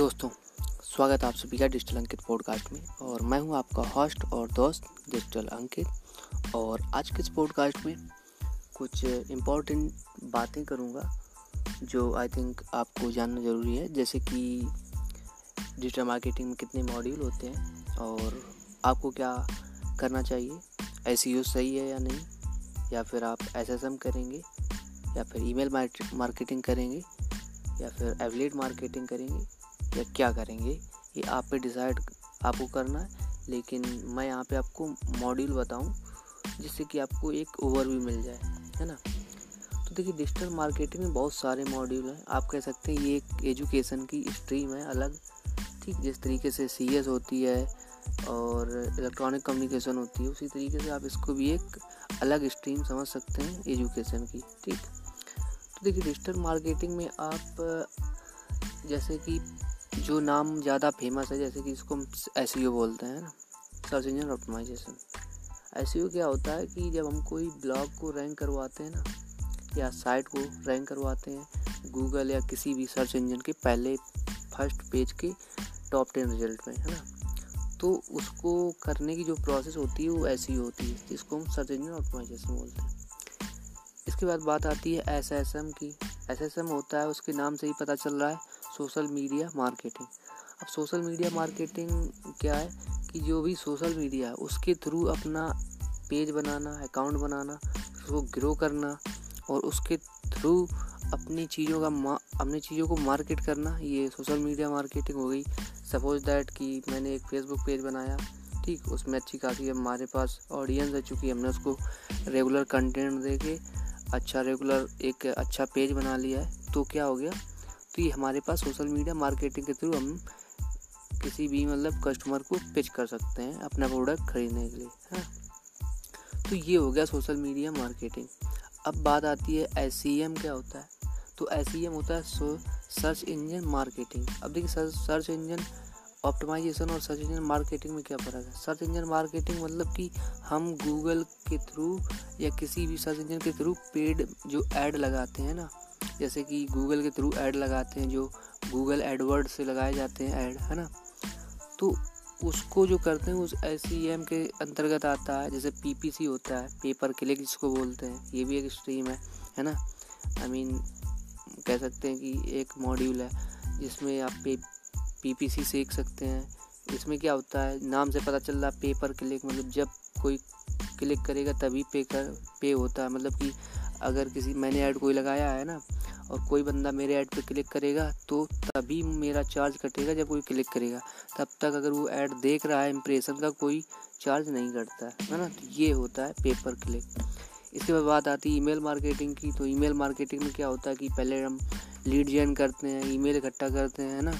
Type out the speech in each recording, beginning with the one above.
दोस्तों, स्वागत है आप सभी का डिजिटल अंकित पॉडकास्ट में और मैं हूँ आपका होस्ट और दोस्त डिजिटल अंकित और आज के इस पॉडकास्ट में कुछ इम्पोर्टेंट बातें करूँगा जो आई थिंक आपको जानना ज़रूरी है। जैसे कि डिजिटल मार्केटिंग में कितने मॉड्यूल होते हैं और आपको क्या करना चाहिए? ऐसी यूज़ सही है या नहीं? या फिर आप एसएसएम करेंगे? या फिर ईमेल मार्केटिंग करेंगे? या फिर एवलेट मार्केटिंग करेंगे? या क्या करेंगे, ये आप पे डिसाइड आपको करना है, लेकिन मैं यहाँ पे आपको मॉड्यूल बताऊँ, जिससे कि आपको एक ओवरव्यू मिल जाए, है ना? तो देखिए डिजिटल मार्केटिंग में बहुत सारे मॉड्यूल हैं। आप कह सकते हैं, ये एक एजुकेशन की स्ट्रीम है, अलग। ठीक, जिस तरीके से सीएस होती है और इलेक्ट्रॉनिक कम्युनिकेशन होती है, उसी तरीके से आप इसको भी एक अलग स्ट्रीम समझ सकते हैं एजुकेशन की। ठीक? तो देखिए डिजिटल मार्केटिंग में आप, जैसे कि जो नाम ज़्यादा फ़ेमस है, जैसे कि इसको हम एस बोलते हैं ना सर्च इंजन ऑप्टिमाइजेशन एस क्या होता है कि जब हम कोई ब्लॉग को रैंक करवाते हैं ना, या साइट को रैंक करवाते हैं गूगल या किसी भी सर्च इंजन के पहले फ़र्स्ट पेज के टॉप टेन रिज़ल्ट में, है ना? तो उसको करने की जो प्रोसेस होती है, वो ऐसी होती है, जिसको हम सर्च इंजन ऑप्टिमाइजेशन बोलते हैं। इसके बाद बात आती है एस एस एम की। एस एस एम होता है, उसके नाम से ही पता चल रहा है सोशल मीडिया मार्केटिंग। अब सोशल मीडिया मार्केटिंग क्या है कि जो भी सोशल मीडिया है, उसके थ्रू अपना पेज बनाना, अकाउंट बनाना, उसको ग्रो करना और उसके थ्रू अपनी चीज़ों का अपनी चीज़ों को मार्केट करना, ये सोशल मीडिया मार्केटिंग हो गई। सपोज़ दैट कि मैंने एक फेसबुक पेज बनाया, ठीक, उसमें अच्छी खासी हमारे पास ऑडियंस है चूँकि हमने उसको रेगुलर कंटेंट दे के अच्छा रेगुलर एक अच्छा पेज बना लिया है तो क्या हो गया? तो ये हमारे पास सोशल मीडिया मार्केटिंग के थ्रू हम किसी भी मतलब कस्टमर को पिच कर सकते हैं अपना प्रोडक्ट खरीदने के लिए, है। हाँ। तो ये हो गया सोशल मीडिया मार्केटिंग अब बात आती है एस e क्या होता है? तो एस e होता है सो सर्च इंजन मार्केटिंग अब देखिए सर्च इंजन ऑप्टिमाइजेशन और सर्च इंजन मार्केटिंग में क्या फ़र्क है? सर्च इंजन मार्केटिंग मतलब कि हम गूगल के थ्रू या किसी भी सर्च इंजन के थ्रू पेड जो ऐड लगाते हैं ना जैसे कि गूगल के थ्रू ऐड लगाते हैं, जो गूगल एडवर्ड से लगाए जाते हैं ऐड है ना? तो उसको जो करते हैं, उस एस e के अंतर्गत आता है, जैसे पीपीसी होता है, पेपर क्लिक जिसको बोलते हैं, ये भी एक स्ट्रीम है है ना? आई मीन कह सकते हैं कि एक मॉड्यूल है, जिसमें आप पे पीपीसी सीख सकते हैं। इसमें क्या होता है, नाम से पता चल रहा है पेपर क्लिक मतलब जब कोई क्लिक करेगा, तभी पे कर, पे होता है। मतलब कि अगर किसी, मैंने ऐड कोई लगाया है ना और कोई बंदा मेरे ऐड पे क्लिक करेगा तो तभी मेरा चार्ज कटेगा जब कोई क्लिक करेगा। तब तक अगर वो ऐड देख रहा है इम्प्रेशन का, कोई चार्ज नहीं कटता, है ना? तो ये होता है पेपर क्लिक इसके बाद बात आती है ईमेल मार्केटिंग की तो ईमेल मार्केटिंग में क्या होता है कि पहले हम लीड जैन करते हैं ईमेल इकट्ठा करते हैं ना?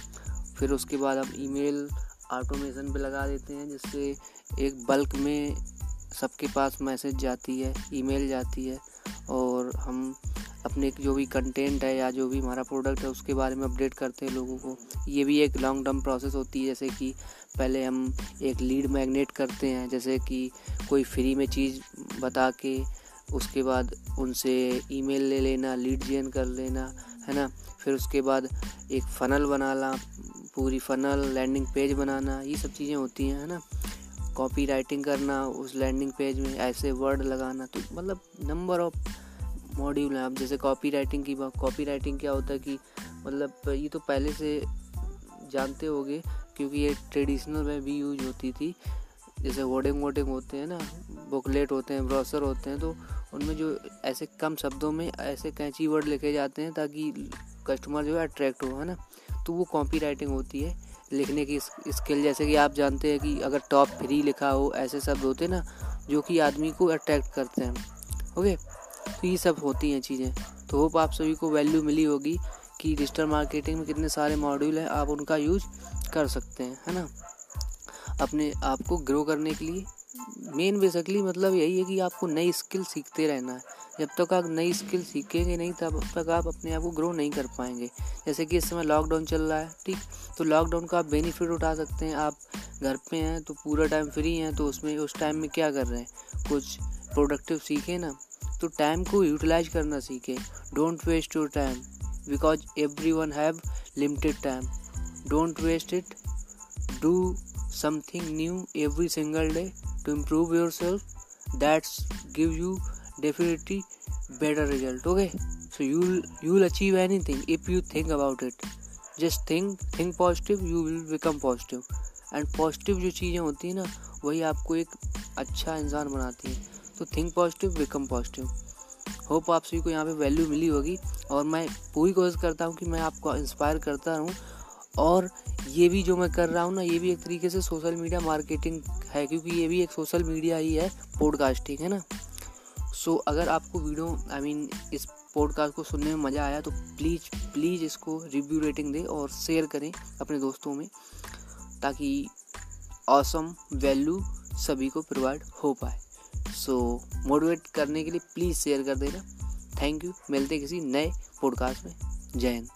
फिर उसके बाद हम ईमेल ऑटोमेशन पे लगा देते हैं, जिससे एक बल्क में सबके पास मैसेज जाती है ईमेल जाती है, और हम अपने जो भी कंटेंट है या जो भी हमारा प्रोडक्ट है, उसके बारे में अपडेट करते हैं लोगों को। ये भी एक लॉन्ग टर्म प्रोसेस होती है, जैसे कि पहले हम एक लीड मैग्नेट करते हैं, जैसे कि कोई फ्री में चीज़ बता के, उसके बाद उनसे ईमेल ले लेना लीड जेन कर लेना, है ना? फिर उसके बाद एक फ़नल बनाना, पूरी फ़नल लैंडिंग पेज बनाना, ये सब चीज़ें होती हैं, है ना? कॉपी राइटिंग करना, उस लैंडिंग पेज में ऐसे वर्ड लगाना तो मतलब नंबर ऑफ़ मॉड्यूल हैं। आप जैसे कॉपी राइटिंग की बात कॉपी राइटिंग क्या होता है कि मतलब ये तो पहले से जानते होगे, क्योंकि ये ट्रेडिशनल में भी यूज़ होती थी। जैसे वर्डिंग वोडिंग होते हैं ना बुकलेट होते हैं ब्राउसर होते हैं तो उनमें जो ऐसे कम शब्दों में ऐसे कैंची वर्ड लिखे जाते हैं ताकि कस्टमर जो है अट्रैक्ट हो, है ना? तो वो कॉपी राइटिंग होती है, लिखने की स्किल जैसे कि आप जानते हैं कि अगर टॉप फ्री लिखा हो, ऐसे शब्द होते हैं ना, जो कि आदमी को अट्रैक्ट करते हैं ओके तो ये सब होती हैं चीज़ें। तो होप आप सभी को वैल्यू मिली होगी कि डिजिटल मार्केटिंग में कितने सारे मॉड्यूल हैं, आप उनका यूज़ कर सकते हैं, है ना? अपने आप को ग्रो करने के लिए मेन बेसिकली मतलब यही है कि आपको नई स्किल सीखते रहना है। जब तक आप नई स्किल सीखेंगे नहीं, तब तक आप अपने आप को ग्रो नहीं कर पाएँगे। जैसे कि इस समय लॉकडाउन चल रहा है, ठीक? तो लॉकडाउन का आप बेनिफिट उठा सकते हैं। आप घर पे हैं तो पूरा टाइम फ्री हैं तो उसमें, उस टाइम में क्या कर रहे हैं? कुछ प्रोडक्टिव सीखें ना। तो टाइम को यूटिलाइज करना सीखें। Don't waste your time because everyone have limited time don't waste it do something new every single day to improve yourself that's give you definitely better result, okay? So you'll achieve anything if you think about it just think think positive you will become positive and positive जो चीज़ें होती हैं ना, वही आपको एक अच्छा इंसान बनाती हैं। तो think positive become positive hope आप सभी को यहाँ पे वैल्यू मिली होगी और मैं पूरी कोशिश करता हूँ कि मैं आपको इंस्पायर करता रहूँ और ये भी जो मैं कर रहा हूँ ना ये भी एक तरीके से सोशल मीडिया मार्केटिंग है क्योंकि ये भी एक सोशल मीडिया ही है पॉडकास्टिंग है ना? सो so, अगर आपको वीडियो आई मीन इस पॉडकास्ट को सुनने में मज़ा आया तो प्लीज़ प्लीज़ इसको रिव्यू रेटिंग दें और शेयर करें अपने दोस्तों में ताकि ऑसम वैल्यू सभी को प्रोवाइड हो पाए। सो so, मोटिवेट करने के लिए प्लीज़ शेयर कर देना. थैंक यू मिलते किसी नए पॉडकास्ट में. जय हिंद